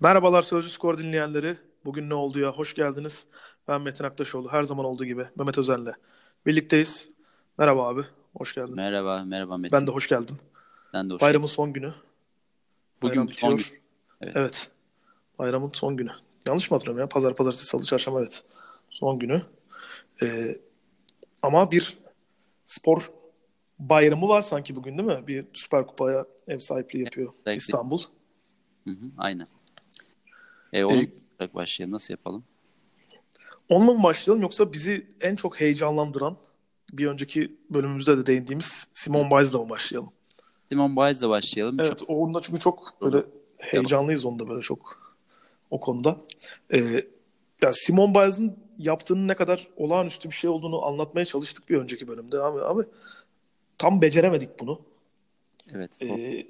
Merhabalar Sözcü Skor dinleyenleri. Bugün ne oldu ya? Hoş geldiniz. Ben Metin Aktaşoğlu. Her zaman olduğu gibi Mehmet Özen'le birlikteyiz. Merhaba abi. Hoş geldin. Merhaba, merhaba Metin. Ben de hoş geldim. Sen de hoş Bayramın son günü. Bugün Bayram son bitiyor. gün. Evet. Evet. Bayramın son günü. Yanlış mı hatırlıyorum ya? Pazar, pazartesi, salı, çarşamba evet. Son günü. Ee, ama bir spor bayramı var sanki bugün değil mi? Bir Süper Kupa'ya ev sahipliği yapıyor Evet. İstanbul. Hı hı, aynen. E, onu olarak başlayalım. Nasıl yapalım? Onunla mı başlayalım yoksa bizi en çok heyecanlandıran bir önceki bölümümüzde de değindiğimiz Simon Biles'la mı başlayalım? Simon Biles'la başlayalım. Evet, Çok, onda çünkü çok böyle heyecanlıyız onda böyle çok o konuda. Ee, ya Simon Biles'ın yaptığının ne kadar olağanüstü bir şey olduğunu anlatmaya çalıştık bir önceki bölümde abi. Abi tam beceremedik bunu. evet. Ee,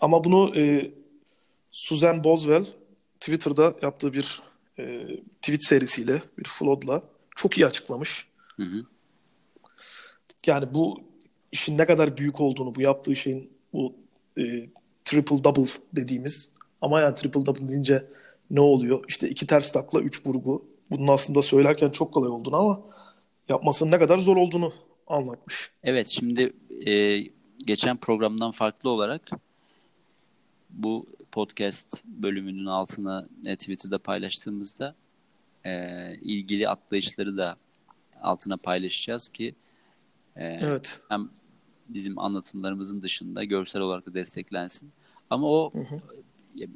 ama bunu e, Susan Boswell Twitter'da yaptığı bir e, tweet serisiyle, bir flood'la çok iyi açıklamış. Hı hı. Yani bu işin ne kadar büyük olduğunu, bu yaptığı şeyin bu e, triple double dediğimiz ama yani triple double deyince ne oluyor? İşte iki ters takla, üç vurgu. Bunun aslında söylerken çok kolay olduğunu ama yapmasının ne kadar zor olduğunu anlatmış. Evet, şimdi e, geçen programdan farklı olarak bu podcast bölümünün altına e, Twitter'da paylaştığımızda e, ilgili atlayışları da altına paylaşacağız ki e, Evet. hem bizim anlatımlarımızın dışında görsel olarak da desteklensin. Ama o Hı hı.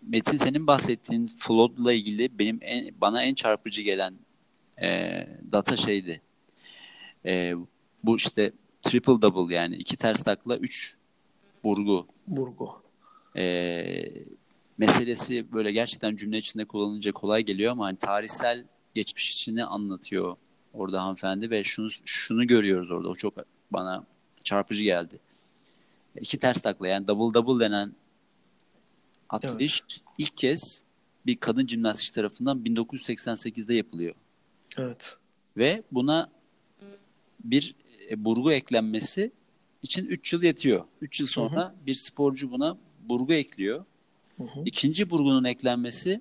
Metin senin bahsettiğin flood'la ilgili benim en, bana en çarpıcı gelen e, data şeydi. E, bu işte triple double yani iki ters takla üç vurgu Vurgu. e, meselesi böyle gerçekten cümle içinde kullanınca kolay geliyor ama hani tarihsel geçmişini anlatıyor orada hanımefendi ve şunu şunu görüyoruz orada. O çok bana çarpıcı geldi. İki ters takla yani double double denen atlayış ilk kez bir kadın jimnastikçi tarafından 1988'de yapılıyor. Evet. Ve buna bir e, burgu eklenmesi için 3 yıl yetiyor. 3 yıl sonra bir sporcu buna burgu ekliyor. Hı hı. İkinci burgunun eklenmesi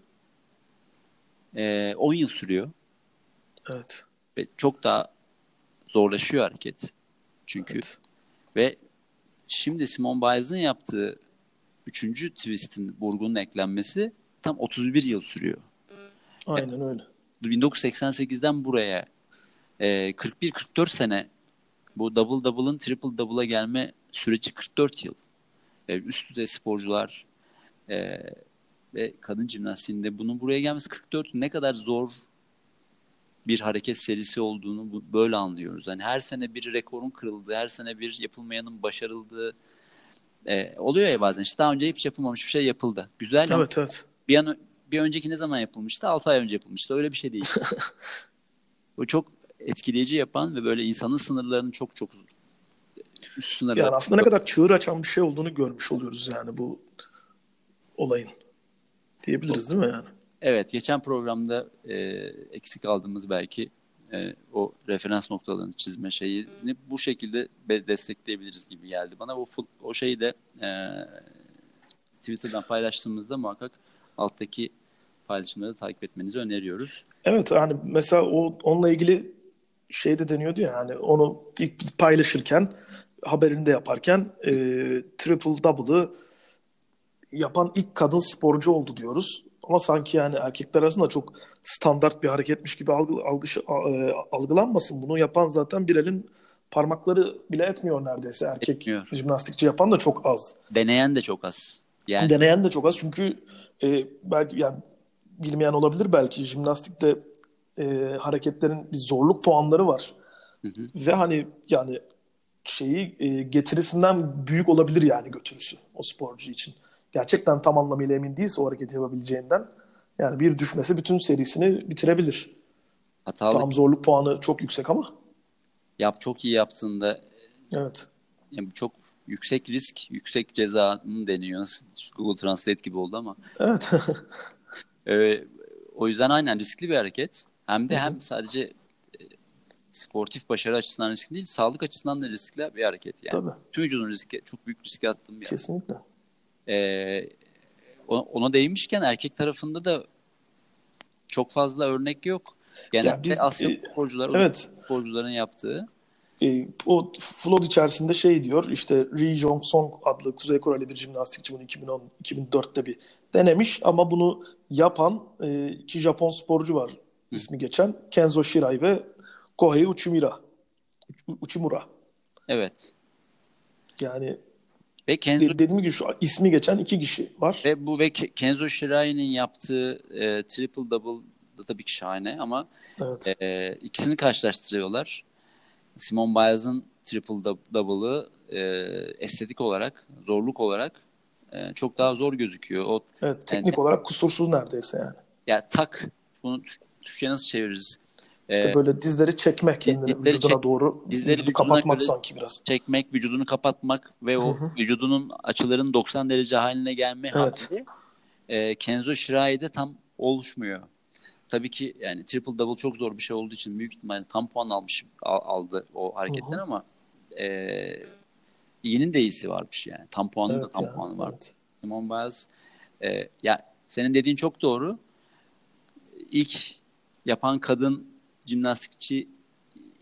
e, 10 yıl sürüyor. Evet. Ve çok daha zorlaşıyor hareket. Çünkü Evet. ve şimdi Simon Biles'ın yaptığı üçüncü twist'in burgunun eklenmesi tam 31 yıl sürüyor. Aynen öyle. 1988'den buraya e, 41-44 sene bu double double'ın triple double'a gelme süreci 44 yıl. E, üst düzey sporcular e, ve kadın jimnastiğinde bunun buraya gelmesi 44 ne kadar zor bir hareket serisi olduğunu bu- böyle anlıyoruz. Hani her sene bir rekorun kırıldığı, her sene bir yapılmayanın başarıldığı e, oluyor ya bazen. İşte daha önce hiç yapılmamış bir şey yapıldı. Güzel ama Evet evet. bir an bir önceki ne zaman yapılmıştı? 6 ay önce yapılmıştı. Öyle bir şey değil. Bu çok etkileyici yapan ve böyle insanın sınırlarını çok çok üst sınırlara Yani aslında ne kadar çığır açan bir şey olduğunu görmüş oluyoruz yani bu olayın. Diyebiliriz değil mi yani? Evet, geçen programda e, eksik aldığımız belki e, o referans noktalarını çizme şeyini bu şekilde destekleyebiliriz gibi geldi bana. O o şeyi de e, Twitter'dan paylaştığımızda muhakkak alttaki paylaşımları takip etmenizi öneriyoruz. Evet yani mesela o onunla ilgili şey de deniyordu ya yani onu ilk paylaşırken haberini de yaparken e, triple double'ı yapan ilk kadın sporcu oldu diyoruz. Ama sanki yani erkekler arasında çok standart bir hareketmiş gibi algı, algışı- a- e, algılanmasın. Bunu yapan zaten bir elin parmakları bile etmiyor neredeyse. Erkek Etmiyor. jimnastikçi yapan da çok az. Deneyen de çok az. Yani Deneyen de çok az çünkü e, belki yani bilmeyen olabilir belki jimnastikte e, hareketlerin bir zorluk puanları var. Hı hı. Ve hani yani şeyi e, getirisinden büyük olabilir yani götürüsü o sporcu için. Gerçekten tam anlamıyla emin değilse o hareketi yapabileceğinden yani bir düşmesi bütün serisini bitirebilir. hatalı Tam zorluk puanı çok yüksek ama yap çok iyi yaptığında evet. yani çok yüksek risk, yüksek cezanın deniyor. Google Translate gibi oldu ama Evet. Ee, o yüzden aynen riskli bir hareket. Hem de hem sadece e, sportif başarı açısından riskli değil, sağlık açısından da riskli bir hareket yani. Tabii. Tüm vücudun riske, çok büyük riske attığım bir. Kesinlikle. e, ona değinmişken erkek tarafında da çok fazla örnek yok. Genelde biz, Asya e, sporcular, evet. sporcuların yaptığı. E, o flood içerisinde şey diyor işte Ri Jong Song adlı Kuzey Koreli bir jimnastikçi bunu 2010 2004'te bir denemiş ama bunu yapan e, iki Japon sporcu var. İsmi geçen Kenzo Shirai ve Kohei Uchimura. Uchimura. Evet. Yani ve Kenzo dediğim gibi şu ismi geçen iki kişi var. Ve bu ve Kenzo Shirai'nin yaptığı e, triple double da tabii ki şahane ama evet. e, ikisini karşılaştırıyorlar. Simon Biles'ın triple double'ı e, estetik olarak, zorluk olarak e, çok daha zor gözüküyor. O Evet, teknik yani, olarak kusursuz neredeyse yani. Ya tak bunu Türkçe nasıl çeviririz? İşte ee, böyle dizleri çekmek kendini dizleri vücuduna çek, doğru dizleri vücudu kapatmak sanki biraz. Çekmek, vücudunu kapatmak ve o vücudunun açıların 90 derece haline gelme evet. hali e, Kenzo Shirai'de tam oluşmuyor. Tabii ki yani triple double çok zor bir şey olduğu için büyük ihtimalle tam puan almış aldı o hareketten Hı-hı. ama e, iyinin de iyisi varmış yani. Tam puanın evet da tam ya, puanı var. Evet. Simon Biles e, ya senin dediğin çok doğru. İlk yapan kadın jimnastikçi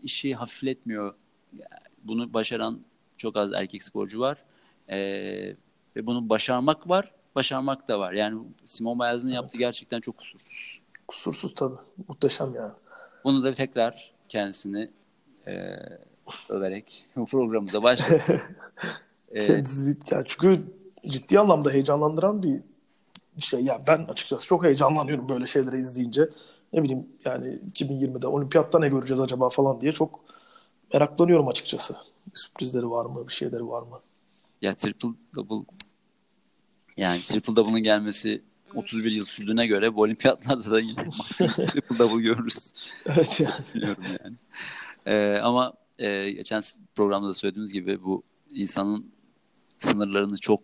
işi hafifletmiyor. Yani bunu başaran çok az erkek sporcu var. E, ve bunu başarmak var, başarmak da var. Yani Simon Biles'in evet. yaptığı gerçekten çok kusursuz. Kusursuz tabii. Muhteşem yani. Bunu da tekrar kendisini e, överek bu programımıza başladık. e, Kendisi, yani çünkü ciddi anlamda heyecanlandıran bir şey. Ya ben açıkçası çok heyecanlanıyorum böyle şeyleri izleyince. Ne bileyim yani 2020'de olimpiyatta ne göreceğiz acaba falan diye çok meraklanıyorum açıkçası. Sürprizleri var mı? Bir şeyleri var mı? Ya triple double yani triple double'ın gelmesi 31 yıl sürdüğüne göre bu olimpiyatlarda da yine maksimum triple double görürüz. evet yani. Biliyorum yani. Ee, ama e, geçen programda da söylediğimiz gibi bu insanın sınırlarını çok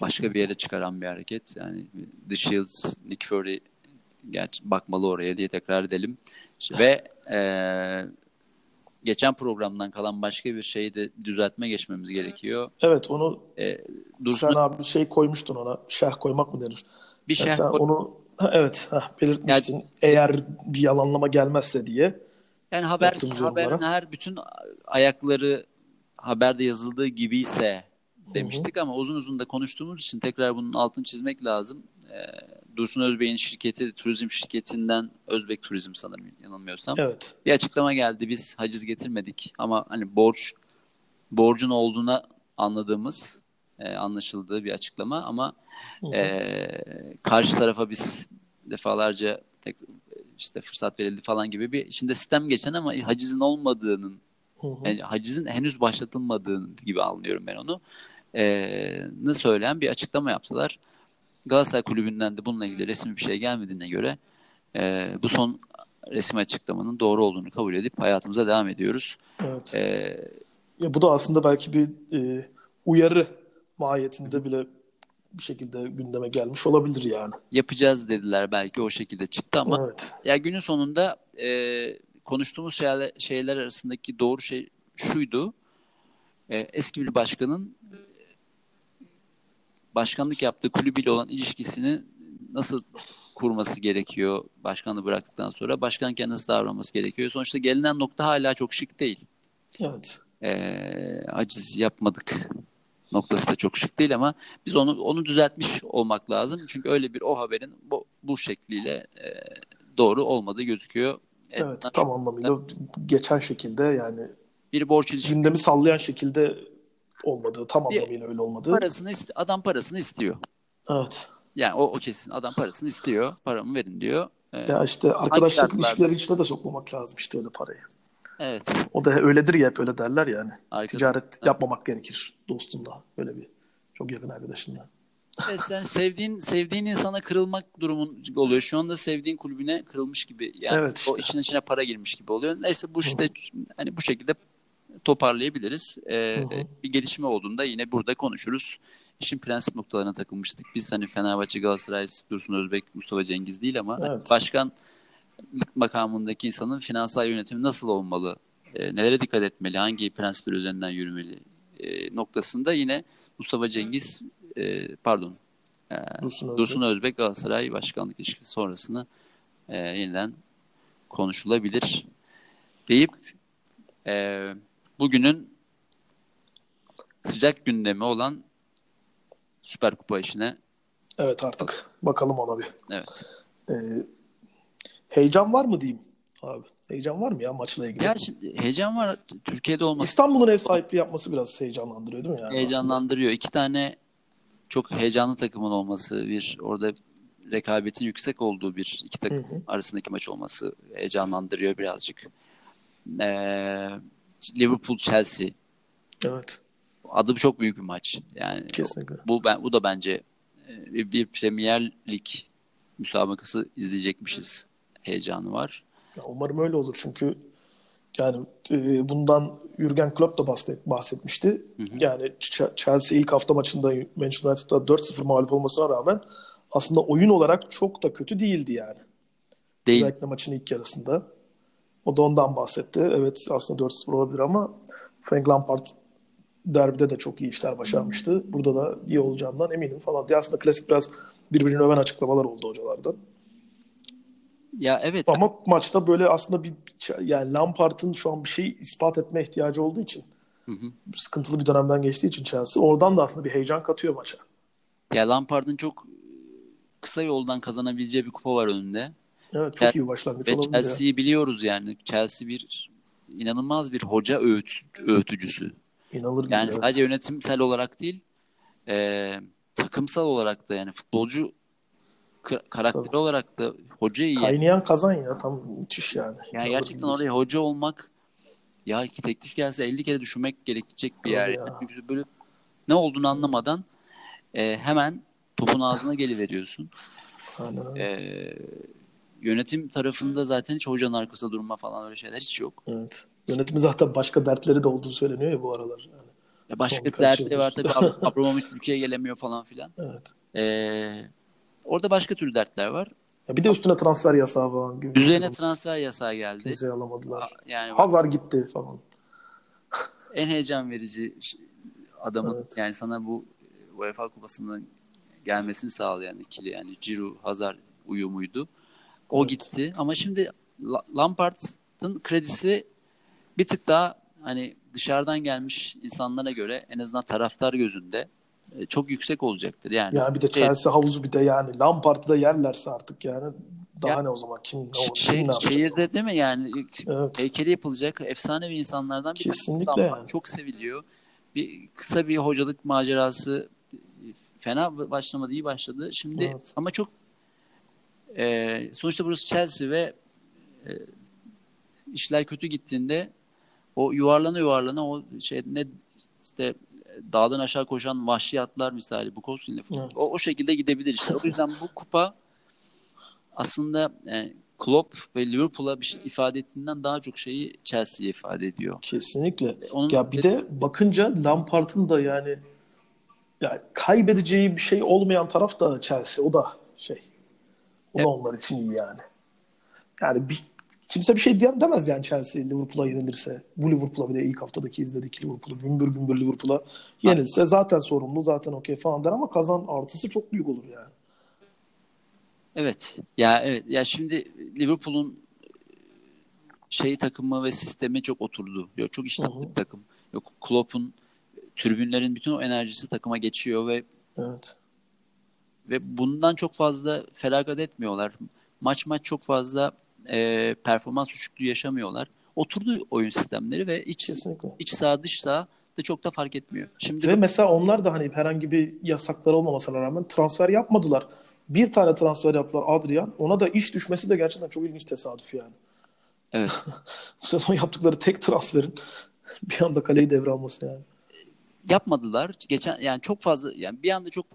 başka bir yere çıkaran bir hareket. Yani The Shields, Nick Fury gerçi bakmalı oraya diye tekrar edelim. Ve e, geçen programdan kalan başka bir şeyi de düzeltme geçmemiz gerekiyor. Evet onu e, Dursun, sen abi şey koymuştun ona. Şerh koymak mı denir? Bir şerh koy... onu evet heh, belirtmiştin. Yani, Eğer bir yalanlama gelmezse diye. Yani haber haberin her bütün ayakları haberde yazıldığı gibiyse demiştik Hı-hı. ama uzun uzun da konuştuğumuz için tekrar bunun altını çizmek lazım. Ee, Dursun Özbey'in şirketi, turizm şirketinden Özbek Turizm sanırım yanılmıyorsam. Evet. Bir açıklama geldi. Biz haciz getirmedik ama hani borç borcun olduğuna anladığımız, e, anlaşıldığı bir açıklama ama e, karşı tarafa biz defalarca tek, işte fırsat verildi falan gibi bir içinde sistem geçen ama hacizin olmadığının Yani hacizin henüz başlatılmadığını gibi anlıyorum ben onu. E, söyleyen bir açıklama yaptılar. Galatasaray Kulübü'nden de bununla ilgili resmi bir şey gelmediğine göre e, bu son resim açıklamanın doğru olduğunu kabul edip hayatımıza devam ediyoruz. Evet. E, ya bu da aslında belki bir e, uyarı mahiyetinde bile bir şekilde gündeme gelmiş olabilir yani. Yapacağız dediler belki o şekilde çıktı ama evet. ya günün sonunda e, konuştuğumuz şeyler, şeyler arasındaki doğru şey şuydu. E, eski bir başkanın başkanlık yaptığı kulübüyle olan ilişkisini nasıl kurması gerekiyor başkanlığı bıraktıktan sonra? Başkanken nasıl davranması gerekiyor? Sonuçta gelinen nokta hala çok şık değil. Evet. Ee, aciz yapmadık noktası da çok şık değil ama biz onu onu düzeltmiş olmak lazım. Çünkü öyle bir o haberin bu, bu şekliyle e, doğru olmadığı gözüküyor. Evet, tam anlamıyla geçen şekilde yani bir borç ilişkisi. Gündemi sallayan şekilde olmadığı, tam anlamıyla öyle olmadığı. Parasını iste, adam parasını istiyor. Evet. Yani o, o kesin. Adam parasını istiyor. Paramı verin diyor. Ee, ya işte arkadaşlık ilişkileri içine de sokmamak lazım işte öyle parayı. Evet. O da öyledir ya hep öyle derler yani. Arkadaşlar. Ticaret yapmamak gerekir dostunla. Böyle bir çok yakın arkadaşınla. Evet, sen sevdiğin sevdiğin insana kırılmak durumun oluyor. Şu anda sevdiğin kulübüne kırılmış gibi. Yani evet işte. o için içine para girmiş gibi oluyor. Neyse bu işte hani bu şekilde toparlayabiliriz. Ee, Bir gelişme olduğunda yine burada konuşuruz. İşin prensip noktalarına takılmıştık. Biz hani Fenerbahçe, Galatasaray, Dursun Özbek, Mustafa Cengiz değil ama evet. başkan makamındaki insanın finansal yönetimi nasıl olmalı, e, nelere dikkat etmeli, hangi prensipler üzerinden yürümeli e, noktasında yine Mustafa Cengiz e, e, pardon e, Dursun Özbek. Dursun Özbek Galatasaray başkanlık ilişkisi sonrasını e, yeniden konuşulabilir deyip e, bugünün sıcak gündemi olan Süper Kupa işine Evet artık bakalım ona bir. evet. Ee, heyecan var mı diyeyim abi? Heyecan var mı ya maçla ilgili? Ya şimdi heyecan var. Türkiye'de olması İstanbul'un ev sahipliği yapması biraz heyecanlandırıyor değil mi? Yani heyecanlandırıyor. İki tane çok heyecanlı takımın olması, bir orada rekabetin yüksek olduğu bir iki takım Hı hı. arasındaki maç olması heyecanlandırıyor birazcık. Ee, Liverpool Chelsea. Evet. adı çok büyük bir maç. Yani Kesinlikle. bu ben bu da bence e, bir, Premier Lig müsabakası izleyecekmişiz heyecanı var. Ya umarım öyle olur çünkü yani e, bundan Jurgen Klopp da bahset, bahsetmişti. Hı hı. Yani Ch- Chelsea ilk hafta maçında Manchester United'da 4-0 mağlup olmasına rağmen aslında oyun olarak çok da kötü değildi yani. Değil. Özellikle maçın ilk yarısında. O da ondan bahsetti. Evet aslında 4-0 olabilir ama Frank Lampard derbide de çok iyi işler başarmıştı. Burada da iyi olacağından eminim falan diye. Aslında klasik biraz birbirini öven açıklamalar oldu hocalardan. Ya evet Ama maçta böyle aslında bir yani Lampard'ın şu an bir şey ispat etme ihtiyacı olduğu için Hı hı. sıkıntılı bir dönemden geçtiği için Chelsea oradan da aslında bir heyecan katıyor maça. Ya Lampard'ın çok kısa yoldan kazanabileceği bir kupa var önünde. Evet çok Chelsea- iyi başlangıç Ve olabilir. Chelsea'yi biliyoruz yani. Chelsea bir inanılmaz bir hoca öğüt, öğütücüsü. İnanılır gibi. Yani evet. sadece yönetimsel olarak değil, e, takımsal olarak da yani futbolcu k- karakteri Tabii. olarak da hoca iyi. Kaynayan kazan ya tam müthiş yani. Yani İnanılır gerçekten gibi. oraya hoca olmak ya ki teklif gelse 50 kere düşünmek gerekecek bir Tabii yer. ya. Yani. Çünkü böyle ne olduğunu anlamadan e, hemen topun ağzına geliveriyorsun. Aynen. E, yönetim tarafında zaten hiç hocanın arkasında durma falan öyle şeyler hiç yok. Evet. Yönetimi zaten başka dertleri de olduğu söyleniyor ya bu aralar. Yani. Ya başka dertleri var tabii. Ab- Abramovich Türkiye'ye gelemiyor falan filan. Evet. E, orada başka tür dertler var. Ya bir de üstüne transfer yasağı falan gibi. Üzerine transfer yasağı geldi. kimseyi alamadılar. Yani Hazar gitti falan. en heyecan verici adamın Evet. yani sana bu UEFA kupasının gelmesini sağlayan ikili yani Giroud Hazard uyumuydu. O Evet. gitti ama şimdi La- Lampard'ın kredisi bir tık daha hani dışarıdan gelmiş insanlara göre en azından taraftar gözünde e, çok yüksek olacaktır. Yani Ya bir de şey- Chelsea havuzu bir de yani Lampard'ı da yerlerse artık yani daha Ya- ne o zaman kim ne, olur, şey, kim şehirde değil mi yani Evet. heykeli yapılacak efsanevi insanlardan bir Kesinlikle yani. Çok seviliyor. Bir kısa bir hocalık macerası fena başlamadı, iyi başladı. Şimdi Evet. ama çok e, sonuçta burası Chelsea ve e, işler kötü gittiğinde o yuvarlana yuvarlana o şey ne işte dağdan aşağı koşan vahşi atlar misali bu Evet. o, o şekilde gidebilir işte. O yüzden bu kupa aslında e, Klopp ve Liverpool'a bir şey ifade ettiğinden daha çok şeyi Chelsea'ye ifade ediyor. Kesinlikle. Onun Ya bir de bakınca Lampard'ın da yani yani kaybedeceği bir şey olmayan taraf da Chelsea. O da şey. Evet. da onlar için iyi yani. Yani bir, kimse bir şey diyen demez yani Chelsea Liverpool'a yenilirse. Bu Liverpool'a bir de ilk haftadaki izledik Liverpool'u. Gümbür gümbür Liverpool'a yenilse zaten sorumlu zaten okey falan der ama kazan artısı çok büyük olur yani. Evet. Ya evet. Ya şimdi Liverpool'un şey takımı ve sistemi çok oturdu. Yok çok iştahlı bir takım. Yok Klopp'un tribünlerin bütün o enerjisi takıma geçiyor ve Evet. Ve bundan çok fazla feragat etmiyorlar. Maç maç çok fazla e, performans düşüklüğü yaşamıyorlar. Oturdu oyun sistemleri ve iç Kesinlikle. iç saha dış saha da çok da fark etmiyor. Şimdi Ve mesela onlar da hani herhangi bir yasaklar olmamasına rağmen transfer yapmadılar. Bir tane transfer yaptılar Adrian. Ona da iş düşmesi de gerçekten çok ilginç tesadüf yani. evet. Bu sezon yaptıkları tek transferin bir anda kaleyi devralması yani. yapmadılar. Geçen yani çok fazla yani bir anda çok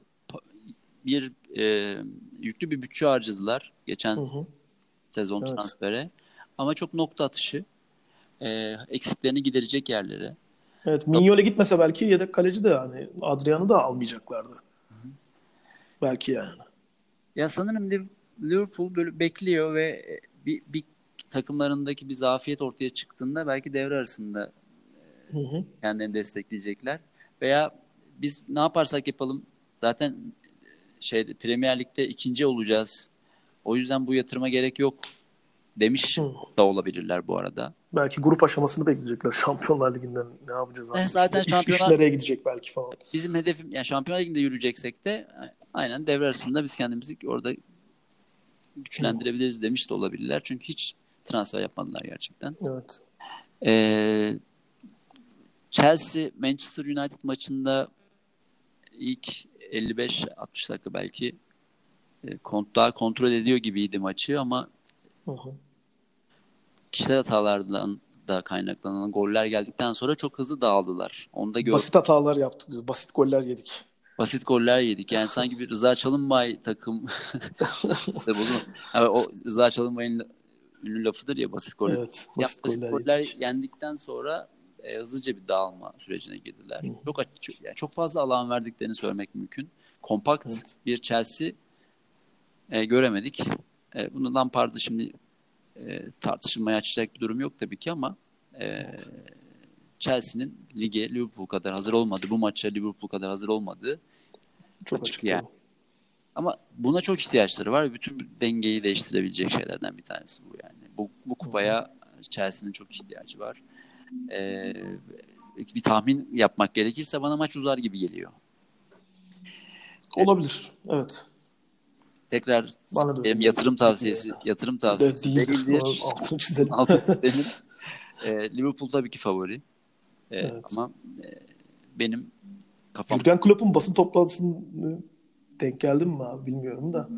bir e, yüklü bir bütçe harcadılar geçen Hı hı. sezon Evet. transfere. Ama çok nokta atışı e, eksiklerini giderecek yerlere. Evet, Mignol'e gitmese belki yedek kaleci de yani Adrian'ı da almayacaklardı. Belki yani. Ya sanırım Liv- Liverpool böyle bekliyor ve e, bir, bir takımlarındaki bir zafiyet ortaya çıktığında belki devre arasında Hı hı. kendilerini destekleyecekler. Veya biz ne yaparsak yapalım zaten şey Premier Lig'de ikinci olacağız. O yüzden bu yatırıma gerek yok demiş Hı. da olabilirler bu arada. Belki grup aşamasını bekleyecekler. Şampiyonlar Ligi'nden ne yapacağız abi? E, zaten İş- Şampiyonlar- iş nereye gidecek belki falan. Bizim hedefim yani Şampiyonlar Ligi'nde yürüyeceksek de aynen devre arasında biz kendimizi orada güçlendirebiliriz demiş de olabilirler. Çünkü hiç transfer yapmadılar gerçekten. Evet. Ee, Chelsea Manchester United maçında ilk 55-60 dakika belki e, kont daha kontrol ediyor gibiydi maçı ama Hı hı. kişisel hatalardan da kaynaklanan goller geldikten sonra çok hızlı dağıldılar. Onu da gördük. Basit hatalar yaptık biz. Basit goller yedik. Basit goller yedik. Yani sanki bir Rıza Çalınbay takım. Yani o Rıza Çalınbay'ın ünlü lafıdır ya basit goller. Evet. Ya, Basit, basit goller, goller yendikten sonra e, hızlıca bir dağılma sürecine girdiler. Hı. Çok açık, yani çok fazla alan verdiklerini söylemek mümkün. Kompakt Evet. bir Chelsea e, göremedik. E, bunu Lampard'ı şimdi e, tartışılmaya açacak bir durum yok tabii ki ama e, Chelsea'nin lige Liverpool kadar hazır olmadı. Bu maça Liverpool kadar hazır olmadığı Çok açık açık. yani. ama buna çok ihtiyaçları var. Bütün dengeyi değiştirebilecek şeylerden bir tanesi bu yani. Bu, bu kupaya Chelsea'nin çok ihtiyacı var. Bir tahmin yapmak gerekirse bana maç uzar gibi geliyor. Olabilir. Evet. Tekrar benim yatırım tavsiyesi yatırım Evet, tavsiyesi değildir. değildir. Altını çizelim. Altı benim. Ee, Liverpool tabii ki favori. Ee, Evet. Ama e, benim kafam Jurgen Klopp'un basın toplantısını denk geldim mi abi bilmiyorum da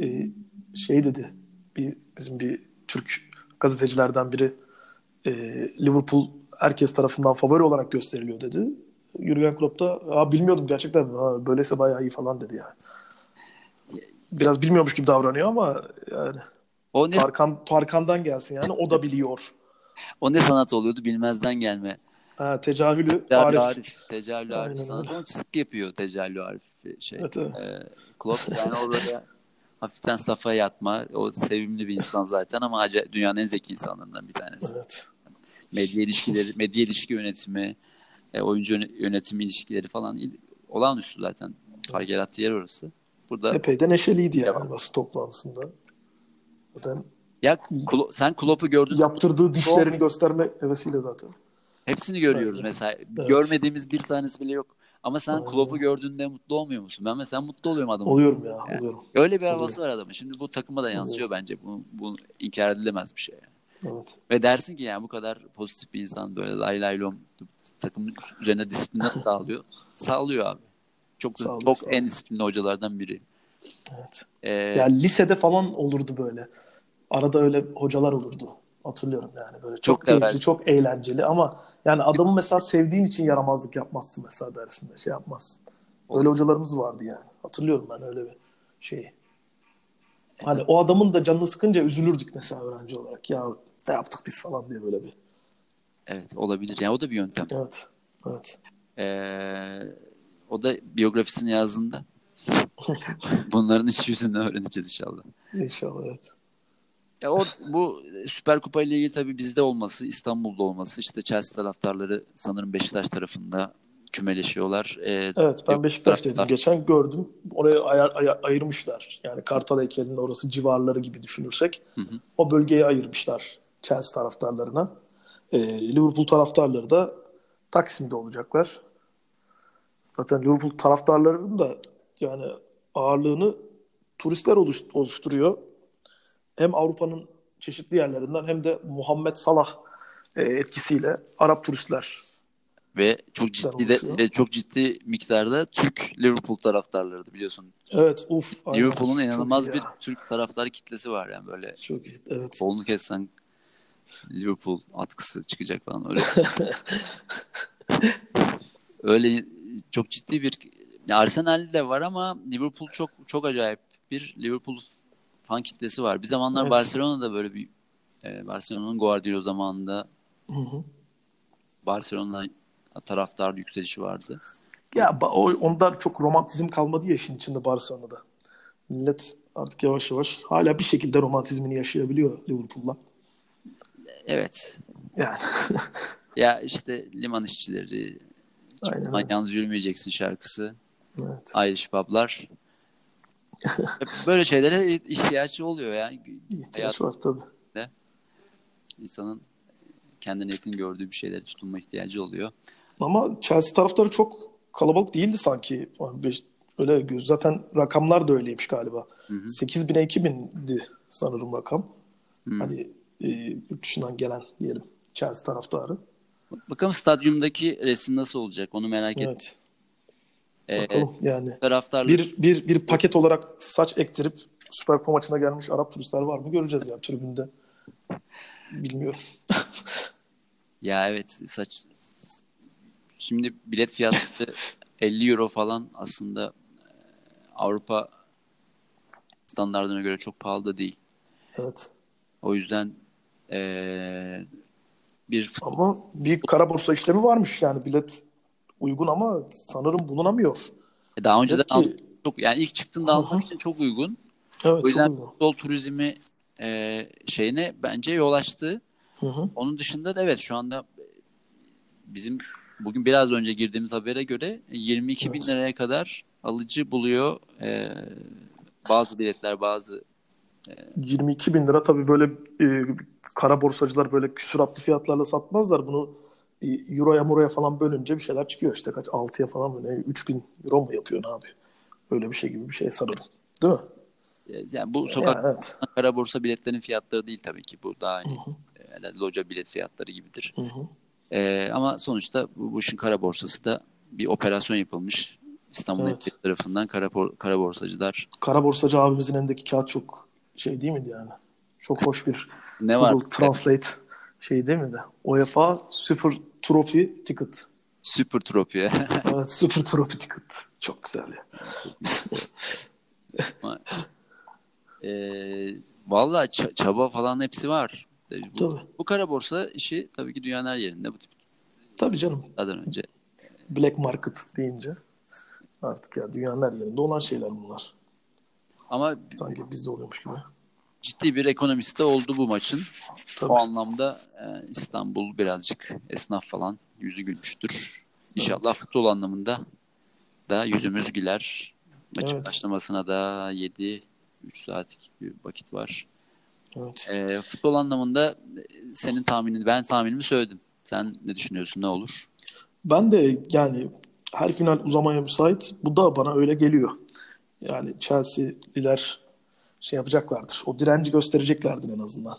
Ee, şey dedi bir bizim bir Türk gazetecilerden biri e, Liverpool herkes tarafından favori olarak gösteriliyor dedi. Jurgen Klopp da "Aa, bilmiyordum gerçekten ha, böyleyse bayağı iyi falan dedi yani. Biraz bilmiyormuş gibi davranıyor ama yani o ne Tarkan, Tarkan'dan gelsin yani o da biliyor. o ne sanat oluyordu bilmezden gelme. Ha, tecahülü Tecallü Arif. Arif. Aynen Arif. Sanat sık yapıyor Tecallü Arif şey. Evet, evet. Ee, Klopp yani o böyle hafiften safa yatma. O sevimli bir insan zaten ama dünyanın en zeki insanlarından bir tanesi. Evet. Medya ilişkileri, medya ilişki yönetimi, e, oyuncu yöne- yönetimi ilişkileri falan olağanüstü zaten. Fark yarattığı yer orası. Burada Epey de neşeliydi yani Devam. basın toplantısında. Zaten ya Klo- sen Klopp'u gördün. yaptırdığı dişlerini gösterme hevesiyle zaten. Hepsini görüyoruz Evet. mesela. Evet. Görmediğimiz bir tanesi bile yok. Ama sen Aynen. Klopp'u gördüğünde mutlu olmuyor musun? Ben mesela mutlu oluyorum adamın. Oluyorum ya, Yani. oluyorum. Öyle bir havası var adamın. Şimdi bu takıma da yansıyor bence. Bu, bu inkar edilemez bir şey. yani. Evet. Ve dersin ki yani bu kadar pozitif bir insan böyle lay lay lom takımın üzerine disiplini sağlıyor. Sağlıyor abi. Çok Sağlıyor, çok sağlıyor. en disiplinli hocalardan biri. Evet. Ee, Yani lisede falan olurdu böyle. Arada öyle hocalar olurdu. Hatırlıyorum yani böyle çok, Çok keyifli, çok eğlenceli ama yani adamı mesela sevdiğin için yaramazlık yapmazsın mesela dersinde şey yapmazsın. Öyle hocalarımız vardı yani. Hatırlıyorum ben öyle bir şeyi. Hani o adamın da canını sıkınca üzülürdük mesela öğrenci olarak. Ya ne yaptık biz falan diye böyle bir. evet olabilir. Yani o da bir yöntem. Evet. Evet. Ee, o da biyografisini yazdığında bunların iç yüzünden öğreneceğiz inşallah. İnşallah evet. Ya o bu Süper Kupa ile ilgili tabii bizde olması, İstanbul'da olması, işte Chelsea taraftarları sanırım Beşiktaş tarafında kümeleşiyorlar. Ee, Evet ben Beşiktaş'taydım taraftar- geçen gördüm. Oraya ayar, ayar- ayırmışlar. Yani Kartal heykelinin orası civarları gibi düşünürsek. Hı hı. O bölgeyi ayırmışlar Chelsea taraftarlarına. Ee, Liverpool taraftarları da Taksim'de olacaklar. Zaten Liverpool taraftarlarının da yani ağırlığını turistler oluş- oluşturuyor. Hem Avrupa'nın çeşitli yerlerinden hem de Muhammed Salah e, etkisiyle Arap turistler. ve çok ciddi de ve çok ciddi miktarda Türk Liverpool taraftarlarıydı biliyorsun. Evet uf. Liverpool'un inanılmaz bir ya. Türk taraftar kitlesi var yani böyle Çok. Evet. kolunu kessen Liverpool atkısı çıkacak falan öyle. öyle çok ciddi bir ya Arsenal de var ama Liverpool çok çok acayip bir Liverpool fan kitlesi var. Bir zamanlar Evet. Barcelona'da böyle bir e, Barcelona'nın Guardiola zamanında Hı hı. Barcelona taraftar yükselişi vardı. Ya o, onda çok romantizm kalmadı ya işin içinde Barcelona'da. Millet artık yavaş yavaş hala bir şekilde romantizmini yaşayabiliyor Liverpool'la. Evet. Yani Ya işte liman işçileri Aynen yalnız yürümeyeceksin şarkısı. Evet. Irish pub'lar. Böyle şeylere ihtiyaç oluyor yani. İhtiyaç Hayat- var tabii. İnsanın kendine yakın gördüğü bir şeylere tutunma ihtiyacı oluyor. Ama Chelsea taraftarı çok kalabalık değildi sanki. Öyle göz. Zaten rakamlar da öyleymiş galiba. Hı hı. 8 bine 2 bindi sanırım rakam. Hı. Hani e, yurt dışından gelen diyelim Chelsea taraftarı. Bakalım stadyumdaki resim nasıl olacak onu merak ettim. Evet. Ee, Bakalım yani. taraftarlar Bir, bir, bir paket olarak saç ektirip Süper Kupa maçına gelmiş Arap turistler var mı göreceğiz ya tribünde. Bilmiyorum. ya evet saç şimdi bilet fiyatı 50 euro falan aslında e, Avrupa standartlarına göre çok pahalı da değil. Evet. O yüzden eee, bir futbol Ama bir kara borsa işlemi varmış yani bilet uygun ama sanırım bulunamıyor. daha önceden Bilet ki-. Çok yani ilk çıktığında Hı hı. almak için çok uygun. Evet O yüzden çok uygun. futbol turizmi eee, şeyine bence yol açtı. Hı hı. Onun dışında da evet şu anda bizim bugün biraz önce girdiğimiz habere göre 22 bin Evet. liraya kadar alıcı buluyor eee, bazı biletler bazı 22 bin lira tabii böyle e, kara borsacılar böyle küsuratlı fiyatlarla satmazlar. Bunu e, euroya muraya falan bölünce bir şeyler çıkıyor işte kaç 6'ya falan böyle 3 bin euro mu yapıyor ne yapıyor? Öyle bir şey gibi bir şey sanırım. Değil mi? e, yani bu sokak Yani evet. kara borsa biletlerinin fiyatları değil tabii ki bu daha hani hı. e, loca bilet fiyatları gibidir. Hı ama sonuçta bu, bu işin kara borsası da bir operasyon yapılmış. İstanbul Evet. Tarafından kara, kara borsacılar Kara borsacı abimizin elindeki kağıt çok şey değil miydi yani? Çok hoş bir ne var? Google Translate şey değil miydi? UEFA Super Trophy Ticket. Super Trophy. Evet Super Trophy Ticket. Çok güzel ya. Ama, eee valla ça- çaba falan hepsi var. E, Bu, Tabii. bu kara borsa işi tabii ki dünyanın her yerinde bu tip Tabii canım. daha önce. Black Market deyince artık ya dünyanın her yerinde olan şeyler bunlar. Ama Sanki bizde oluyormuş gibi. ciddi bir ekonomisi de oldu bu maçın. Tabii. O anlamda e, İstanbul birazcık esnaf falan yüzü gülmüştür. İnşallah Evet. futbol anlamında da yüzümüz güler. Maçın Evet. başlamasına da 7 3 saatlik bir vakit var. Evet. E, futbol anlamında e, senin tahminin ben tahminimi söyledim. Sen ne düşünüyorsun? Ne olur? Ben de yani her final uzamaya müsait. Bu da bana öyle geliyor. Yani Chelsea'liler şey yapacaklardır. O direnci göstereceklerdir en azından.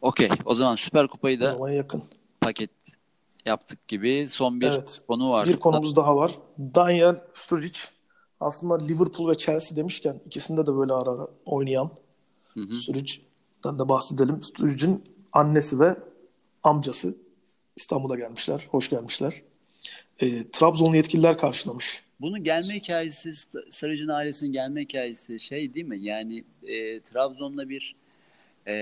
Okey. O zaman Süper Kupayı da yakın. paket yaptık gibi. Son bir Evet. konu var. Bir konumuz daha var. Daniel Sturridge aslında Liverpool ve Chelsea demişken ikisinde de böyle ara ara oynayan Hı hı. Sturridge'den de bahsedelim. Sturridge'in annesi ve amcası İstanbul'a gelmişler. Hoş gelmişler. E, Trabzonlu yetkililer karşılamış. Bunun gelme hikayesi, Sarıcı'nın ailesinin gelme hikayesi şey değil mi? Yani e, Trabzon'la bir e,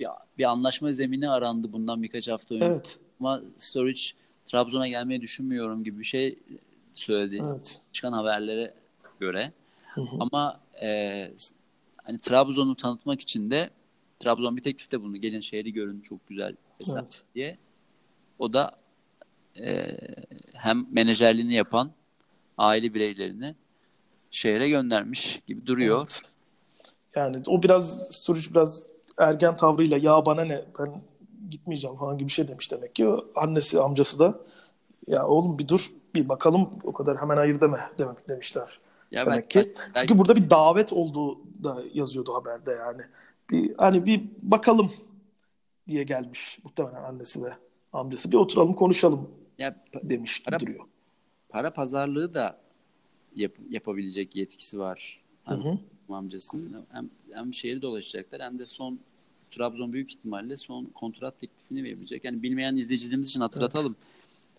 bir, bir anlaşma zemini arandı bundan birkaç hafta önce. Evet. Ama Sturridge Trabzon'a gelmeyi düşünmüyorum gibi bir şey söyledi. Evet. Çıkan haberlere göre. Hı hı. Ama e, hani Trabzon'u tanıtmak için de Trabzon bir teklifte bulundu. Gelin şehri görün çok güzel hesap Evet. diye. O da e, hem menajerliğini yapan aile bireylerini şehre göndermiş gibi duruyor. Evet. Yani o biraz Sturridge biraz ergen tavrıyla ya bana ne ben gitmeyeceğim falan gibi bir şey demiş demek ki. Annesi amcası da ya oğlum bir dur bir bakalım o kadar hemen hayır deme demek demişler. Ya demek ben- ki. ben- Çünkü burada bir davet olduğu da yazıyordu haberde yani. Bir hani bir bakalım diye gelmiş muhtemelen annesi ve amcası. Bir oturalım konuşalım ya pa- demiş Para- duruyor. para pazarlığı da yap- yapabilecek yetkisi var. Hem hı. amcasının hem, hem şehri dolaşacaklar hem de son Trabzon büyük ihtimalle son kontrat teklifini verecek. Yani bilmeyen izleyicilerimiz için hatırlatalım.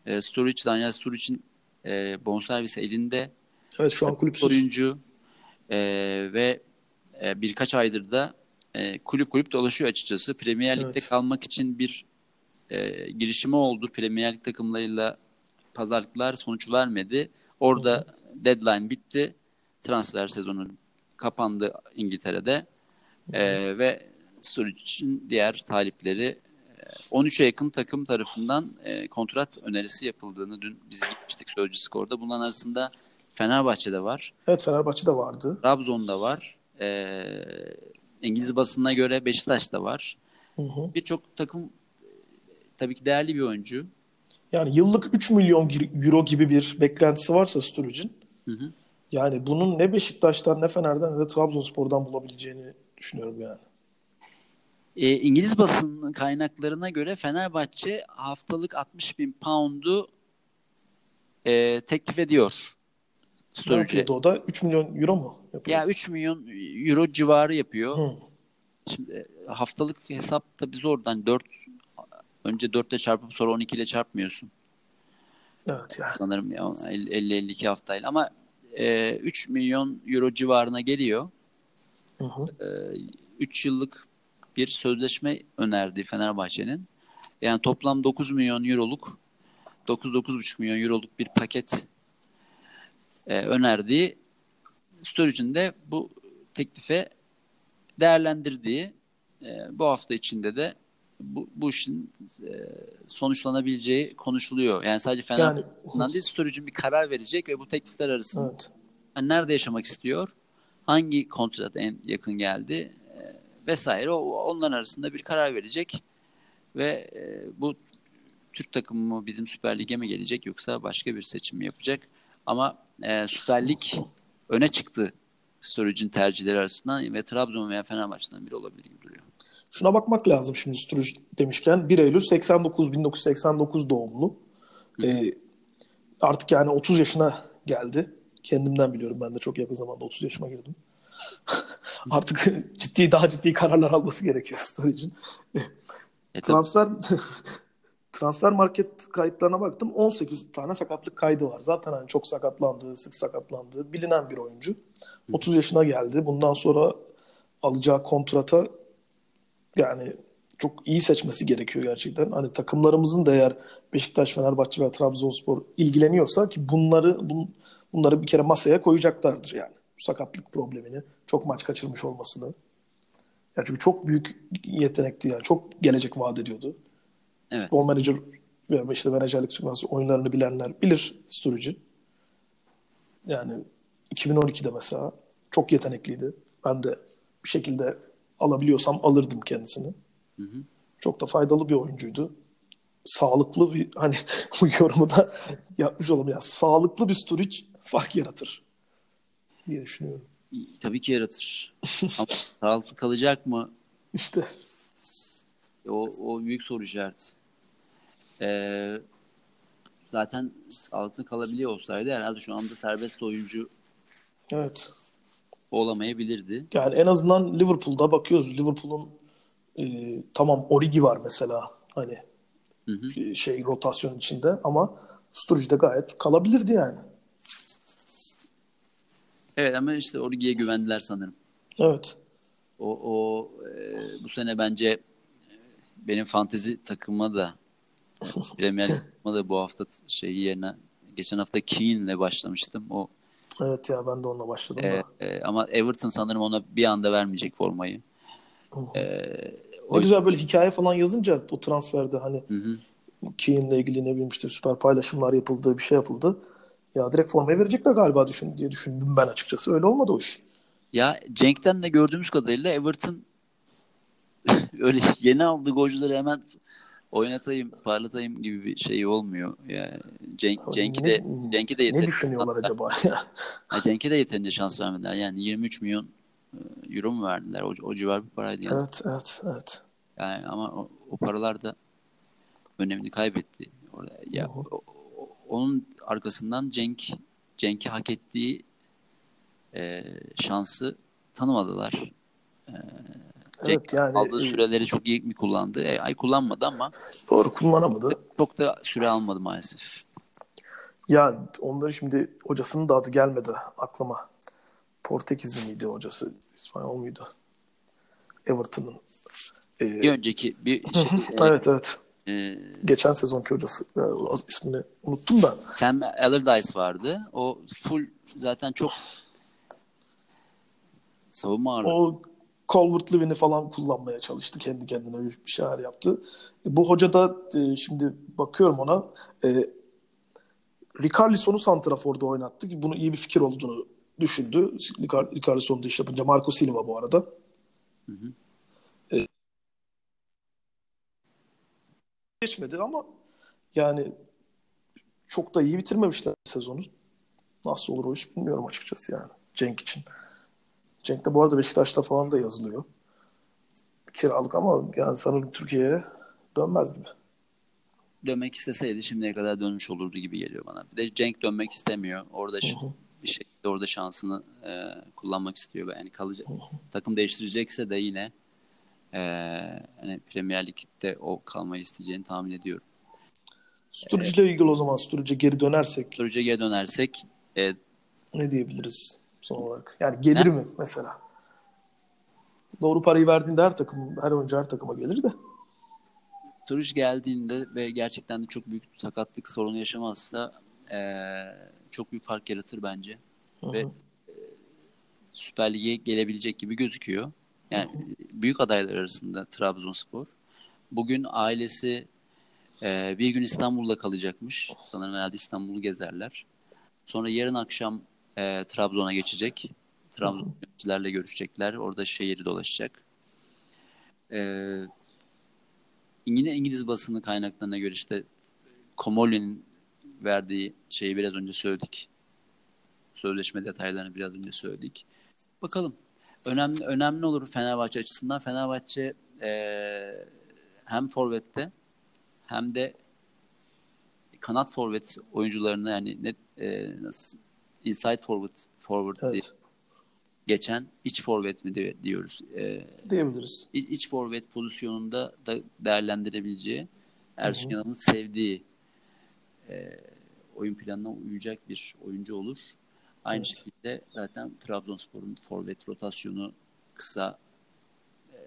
E, Sturridge, Daniel Sturridge'in e, bonservisi elinde. Evet şu an kulüpsüz. oyuncu e, ve e, birkaç aydır da e, kulüp kulüp dolaşıyor açıkçası. Premier Lig'de Evet. kalmak için bir e, girişimi oldu. Premier Lig takımlarıyla pazarlıklar sonuç vermedi. Orada deadline bitti. Transfer sezonu kapandı İngiltere'de. E, ve Sturridge'in diğer talipleri e, 13'e yakın takım tarafından e, kontrat önerisi yapıldığını dün biz gitmiştik Sözcü Skor'da. Bunların arasında Fenerbahçe'de var. Evet Fenerbahçe'de vardı. Trabzon'da var. E, İngiliz basınına göre Beşiktaş'ta var. Birçok takım tabii ki değerli bir oyuncu. Yani yıllık 3 milyon euro gibi bir beklentisi varsa Sturridge'in Hı hı. yani bunun ne Beşiktaş'tan ne Fener'den ne de Trabzonspor'dan bulabileceğini düşünüyorum yani. E, İngiliz basın kaynaklarına göre Fenerbahçe haftalık 60 bin pound'u e, teklif ediyor. Sturridge'e. o da? 3 milyon euro mu? Yapıyor? Ya 3 milyon euro civarı yapıyor. Hı. Şimdi e, haftalık hesap tabii zordan 4 önce 4 ile çarpıp sonra 12 ile çarpmıyorsun. Evet yani. Sanırım ya 50-52 haftayla ama e, 3 milyon euro civarına geliyor. Hı hı. 3 yıllık bir sözleşme önerdi Fenerbahçe'nin. Yani toplam 9 milyon euroluk 9-9,5 milyon euroluk bir paket e, önerdiği Sturridge'in de bu teklife değerlendirdiği e, bu hafta içinde de bu, bu işin e, sonuçlanabileceği konuşuluyor. Yani sadece Fenerbahçe'den Yani Sturridge'in bir karar verecek ve bu teklifler arasında evet. hani nerede yaşamak istiyor, hangi kontrat en yakın geldi e, vesaire o, onların arasında bir karar verecek ve e, bu Türk takımı mı bizim Süper Lig'e mi gelecek yoksa başka bir seçim mi yapacak? Ama e, Süper Lig öne çıktı Sturridge'in tercihleri arasından ve Trabzon veya Fenerbahçe'den biri olabilir gibi duruyor. Şuna bakmak lazım şimdi Sturridge demişken. 1 Eylül 89 1989 doğumlu. Ee, artık yani 30 yaşına geldi. Kendimden biliyorum ben de çok yakın zamanda 30 yaşıma girdim. artık ciddi daha ciddi kararlar alması gerekiyor Sturridge'in. E, Transfer transfer market kayıtlarına baktım. 18 tane sakatlık kaydı var. Zaten hani çok sakatlandığı, sık sakatlandığı bilinen bir oyuncu. 30 yaşına geldi. Bundan sonra alacağı kontrata yani çok iyi seçmesi gerekiyor gerçekten. Hani takımlarımızın da eğer Beşiktaş, Fenerbahçe ve Trabzonspor ilgileniyorsa ki bunları bun, bunları bir kere masaya koyacaklardır yani. Sakatlık problemini, çok maç kaçırmış olmasını. Yani çünkü çok büyük yetenekti yani. Çok gelecek vaat ediyordu. evet. Futbol manager ve işte menajerlik sübvansı oyunlarını bilenler bilir Sturridge'i. Yani 2012'de mesela çok yetenekliydi. Ben de bir şekilde alabiliyorsam alırdım kendisini. Hı hı. Çok da faydalı bir oyuncuydu. Sağlıklı bir hani bu yorumu da yapmış olalım ya. Sağlıklı bir Sturridge fark yaratır diye düşünüyorum. Tabii ki yaratır. Ama sağlıklı kalacak mı? İşte O, o büyük soru işareti. Ee, zaten sağlıklı kalabiliyor olsaydı herhalde şu anda serbest oyuncu evet. Olamayabilirdi. Yani en azından Liverpool'da bakıyoruz. Liverpool'un e, tamam Origi var mesela hani Hı hı. şey rotasyon içinde ama Sturridge de gayet kalabilirdi yani. Evet ama işte Origi'ye güvendiler sanırım. Evet. O, o e, bu sene bence e, benim fantezi takıma da Premier da bu hafta şeyi yerine geçen hafta Keane'le başlamıştım. O Evet ya ben de onunla başladım e, da. e, ama Everton sanırım ona bir anda vermeyecek formayı. E, Ne o, güzel böyle hikaye falan yazınca o transferde hani. Keane'le ilgili ne bileyim işte süper paylaşımlar yapıldı, bir şey yapıldı. Ya direkt formayı verecekler galiba düşün diye düşündüm ben açıkçası. Öyle olmadı o iş. Ya Cenk'ten de gördüğümüz kadarıyla Everton öyle yeni aldığı golcüleri hemen oynatayım, parlatayım gibi bir şey olmuyor. Yani Cenk, Cenk'i de Ne- Cenk'i de Ne yeterince düşünüyorlar acaba ya? Cenk'e de yeterince şans vermediler. Yani 23 milyon e, euro mu verdiler? O, o civar bir paraydı yani. evet, evet, evet. Yani ama o, o paralar da önemini kaybetti. Orada, ya, o- onun arkasından Cenk Cenk'e hak ettiği e, şansı tanımadılar. E, Evet yani aldığı e, süreleri çok iyi mi kullandı? E, ay kullanmadı ama doğru kullanamadı. çok da süre almadı maalesef. Ya onları şimdi hocasının da adı gelmedi aklıma. Portekizli miydi hocası? İspanyol muydu? Everton'ın. Ee, Bir önceki bir şey, e, evet evet. e, Geçen sezonki hocası. Ya, o ismini unuttum da. Sam Allardyce vardı. O full zaten çok savunma ağırlığı. O Calvert Lewin'i falan kullanmaya çalıştı. Kendi kendine bir şeyler yaptı. E, bu hoca da e, şimdi bakıyorum ona e, Ricarlison'u santraforda oynattı ki bunu iyi bir fikir olduğunu düşündü. Ricarlison'u da iş yapınca. Marco Silva bu arada. Hı hı. E, geçmedi ama yani çok da iyi bitirmemişler sezonu. Nasıl olur o iş bilmiyorum açıkçası yani Cenk için. Cenk de bu arada Beşiktaş'ta falan da yazılıyor. Kiralık ama yani sanırım Türkiye'ye dönmez gibi. Dönmek isteseydi şimdiye kadar dönmüş olurdu gibi geliyor bana. Bir de Cenk dönmek istemiyor. Orada hı hı. bir şekilde orada şansını e, kullanmak istiyor. Yani kalacak hı takım değiştirecekse de yine e, hani Premier Lig'de o kalmayı isteyeceğini tahmin ediyorum. Sturridge ile ilgili o zaman Sturridge'e geri dönersek. Sturridge'e geri dönersek e, ne diyebiliriz son olarak? Yani gelir ne? mi mesela? Doğru parayı verdiğinde her takım, her oyuncu her takıma gelir de. Sturridge geldiğinde ve gerçekten de çok büyük sakatlık sorunu yaşamazsa e, çok büyük fark yaratır bence. Hı-hı. Ve e, Süper Lig'e gelebilecek gibi gözüküyor. Yani Hı-hı. büyük adaylar arasında Trabzonspor. Bugün ailesi ee, bir gün İstanbul'da kalacakmış. Sanırım herhalde İstanbul'u gezerler. Sonra yarın akşam e, Trabzon'a geçecek. Trabzon yöneticilerle görüşecekler. Orada şehri dolaşacak. Ee, yine İngiliz basını kaynaklarına göre işte Komoli'nin verdiği şeyi biraz önce söyledik. Sözleşme detaylarını biraz önce söyledik. Bakalım. Önemli önemli olur Fenerbahçe açısından. Fenerbahçe e, hem forvette hem de kanat forvet oyuncularını yani ne e, nasıl inside forward forward evet. diye geçen iç forvet mi diye, diyoruz. E, Diyebiliriz. İç, iç forvet pozisyonunda da değerlendirebileceği Ersun Yanal'ın sevdiği e, oyun planına uyacak bir oyuncu olur. Aynı evet. şekilde zaten Trabzonspor'un forvet rotasyonu kısa e,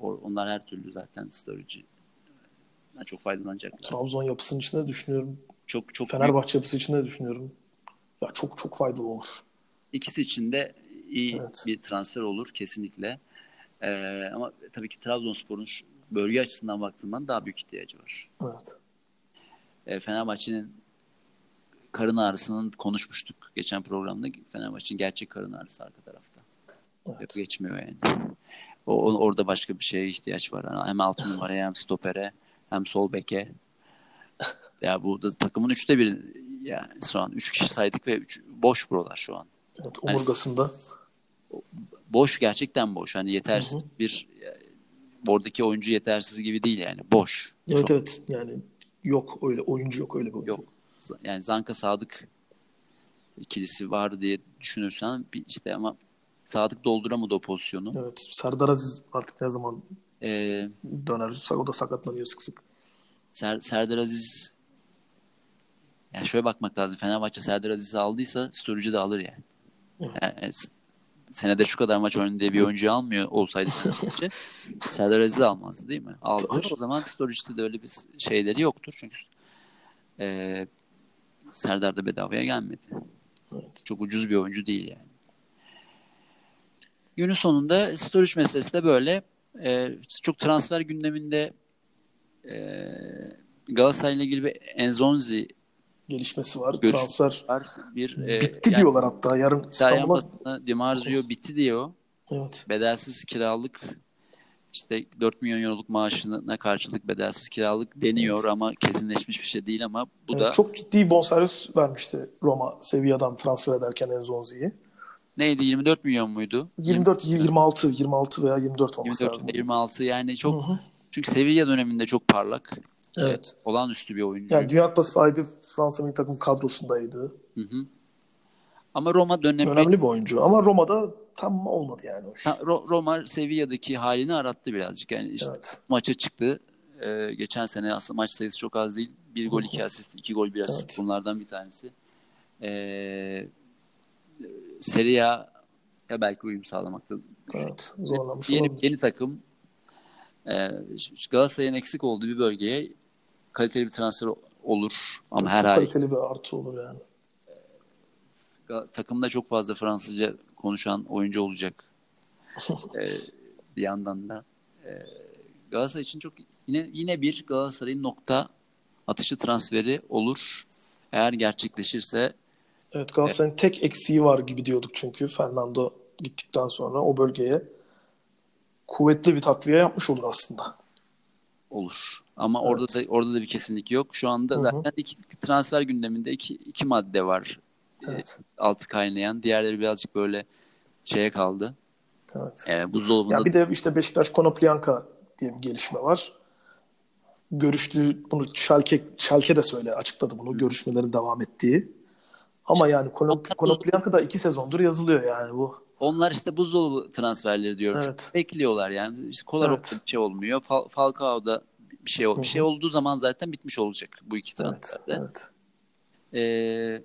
onlar her türlü zaten storage çok faydalanacaklar. Trabzon yapısının içinde düşünüyorum. Çok çok Fenerbahçe büyük. yapısı içinde düşünüyorum. Ya çok çok faydalı olur. İkisi için de iyi evet. bir transfer olur kesinlikle. Ee, ama tabii ki Trabzonspor'un bölge açısından baktığımdan daha büyük ihtiyacı var. Evet. Ee, Fenerbahçe'nin karın ağrısının konuşmuştuk geçen programda. Fenerbahçe'nin gerçek karın ağrısı arka tarafta. Evet. Geçmiyor yani. O, orada başka bir şeye ihtiyaç var. Yani hem altı numaraya hem stopere hem sol beke. ya bu da takımın üçte biri yani şu an üç kişi saydık ve üç, boş buralar şu an. Evet, hani omurgasında. Hani, boş gerçekten boş. Hani yetersiz Hı-hı. bir oradaki oyuncu yetersiz gibi değil yani. Boş. Evet evet. Yani yok öyle oyuncu yok öyle bir oyuncu. Yok. Yani Zanka Sadık ikilisi var diye düşünürsen bir işte ama Sadık dolduramadı o pozisyonu. Evet. Serdar Aziz artık ne zaman ee, Döner o da sakatlanıyor sık sık. Ser, Serdar Aziz yani şöyle bakmak lazım. Fenerbahçe Serdar Aziz'i aldıysa Sturridge'i de alır yani. Evet. yani. Senede şu kadar maç diye bir oyuncuyu almıyor olsaydı Fenerbahçe Serdar Aziz'i almazdı değil mi? Aldı. O zaman Sturridge'de de öyle bir şeyleri yoktur. Çünkü e, Serdar da bedavaya gelmedi. Evet. Çok ucuz bir oyuncu değil yani. Günün sonunda Sturridge meselesi de böyle. E, çok transfer gündeminde e, Galatasaray'la ilgili bir Enzonzi gelişmesi var. Görüş transfer var. Bir, e, bitti yani, diyorlar hatta yarın İstanbul'a. Di Marzio bitti diyor. Evet. Bedelsiz kiralık işte 4 milyon euroluk maaşına karşılık bedelsiz kiralık deniyor evet. ama kesinleşmiş bir şey değil ama bu evet, da çok ciddi bonservis vermişti Roma Sevilla'dan transfer ederken Enzonzi'yi. Neydi 24 milyon muydu? 24 26 26 veya 24 olması 24, lazım. 26 yani çok Hı-hı. çünkü Sevilla döneminde çok parlak. Evet. Olağanüstü bir oyuncu. Yani Dünya Kupası sahibi Fransa milli takım kadrosundaydı. Hı hı. Ama Roma dönemi önemli bir oyuncu ama Roma'da tam olmadı yani o iş. Roma Sevilla'daki halini arattı birazcık. Yani işte evet. maça çıktı. Ee, geçen sene aslında maç sayısı çok az değil. Bir gol, iki asist, iki gol, bir asist. Evet. Bunlardan bir tanesi. Ee, Serie ya belki uyum sağlamakta. Evet, zorlamış yeni, yeni takım e, Galatasaray'ın eksik olduğu bir bölgeye kaliteli bir transfer olur ama çok her ay kaliteli bir artı olur yani. takımda çok fazla Fransızca konuşan oyuncu olacak. e, bir yandan da. E, Galatasaray için çok yine yine bir Galatasaray'ın nokta atışı transferi olur. Eğer gerçekleşirse Evet Galatasaray'ın tek eksiği var gibi diyorduk çünkü Fernando gittikten sonra o bölgeye kuvvetli bir takviye yapmış olur aslında. olur. Ama Evet. orada da orada da bir kesinlik yok. Şu anda Hı hı. zaten iki transfer gündeminde iki, iki madde var. e, Evet. altı kaynayan. Diğerleri birazcık böyle şeye kaldı. Evet. E, buzdolabında Ya bir de işte Beşiktaş Konoplyanka diye bir gelişme var. Görüştüğü bunu Schalke Schalke de söyle açıkladı bunu görüşmeleri devam ettiği. Ama yani Konop, Konoplyanka da iki sezondur yazılıyor yani bu. onlar işte buzdolabı transferleri diyorum. Evet. Bekliyorlar yani. İşte Kolarok'ta Evet. bir şey olmuyor. Fal Falcao'da bir şey bir şey olduğu zaman zaten bitmiş olacak bu iki Evet. transferde. Evet. Ee,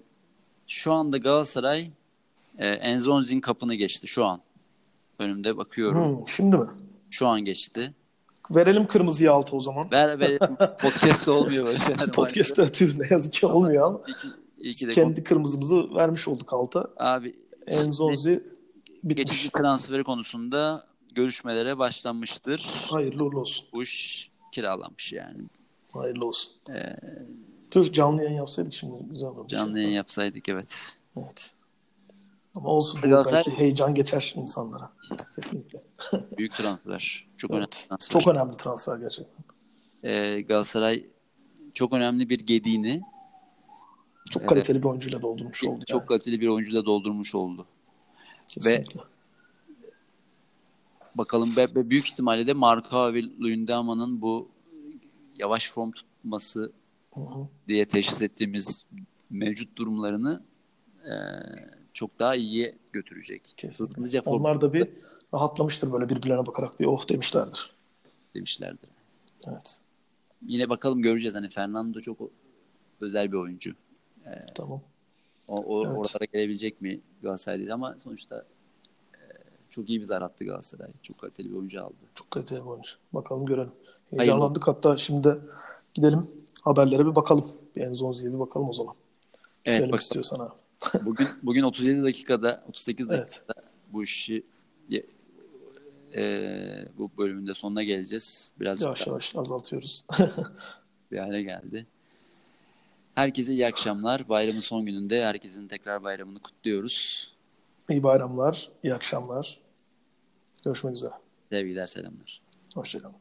şu anda Galatasaray e, Enzonzi'nin kapını geçti şu an. Önümde bakıyorum. Hmm, şimdi mi? Şu an geçti. Verelim kırmızıyı altı o zaman. Ver, ver podcast olmuyor böyle şeyler. Podcast'ta tüh ne yazık ki olmuyor ama İyi ki, iyi ki kendi kırmızımızı vermiş olduk alta. abi Enzonzi bitmiş. geçici transferi konusunda görüşmelere başlanmıştır. Hayırlı uğurlu olsun. Bu iş kiralanmış yani. Hayırlı olsun. Ee, Tüh canlı yayın yapsaydık şimdi güzel olurdu. canlı yayın yapsaydık evet. Evet. Ama olsun. Galatasaray- Belki heyecan geçer insanlara. Kesinlikle. Büyük transfer. Çok önemli Evet. transfer. Çok önemli transfer gerçekten. Ee, Galatasaray çok önemli bir gediğini Çok Evet. kaliteli bir oyuncuyla doldurmuş oldu. çok yani. kaliteli bir oyuncuyla doldurmuş oldu. Kesinlikle. Bakalım ve, ve büyük ihtimalle de Marka ve Luyendama'nın bu yavaş form tutması diye teşhis ettiğimiz mevcut durumlarını e, çok daha iyiye götürecek. Kesinlikle. Hızlıca form Onlar da bir rahatlamıştır böyle birbirlerine bakarak bir oh demişlerdir. demişlerdir. Evet. Yine bakalım göreceğiz. Hani Fernando çok özel bir oyuncu. Tamam. O, o Evet. oralara gelebilecek mi Galatasaray değil ama sonuçta e, çok iyi bir zar attı Galatasaray. Çok kaliteli bir oyuncu aldı. Çok kaliteli bir oyuncu. Bakalım görelim. Heyecanlandık hatta şimdi de gidelim haberlere bir bakalım. Bir Enzonzi'ye bir bakalım o zaman. Evet Söylemek bak istiyorsan abi. bugün bugün 37 dakikada 38 Evet. dakikada bu işi e, bu bölümünde sonuna geleceğiz. Birazcık Yavaş daha yavaş azaltıyoruz. bir hale geldi. Herkese iyi akşamlar. Bayramın son gününde herkesin tekrar bayramını kutluyoruz. İyi bayramlar, iyi akşamlar. Görüşmek üzere. Sevgiler, selamlar. Hoşçakalın.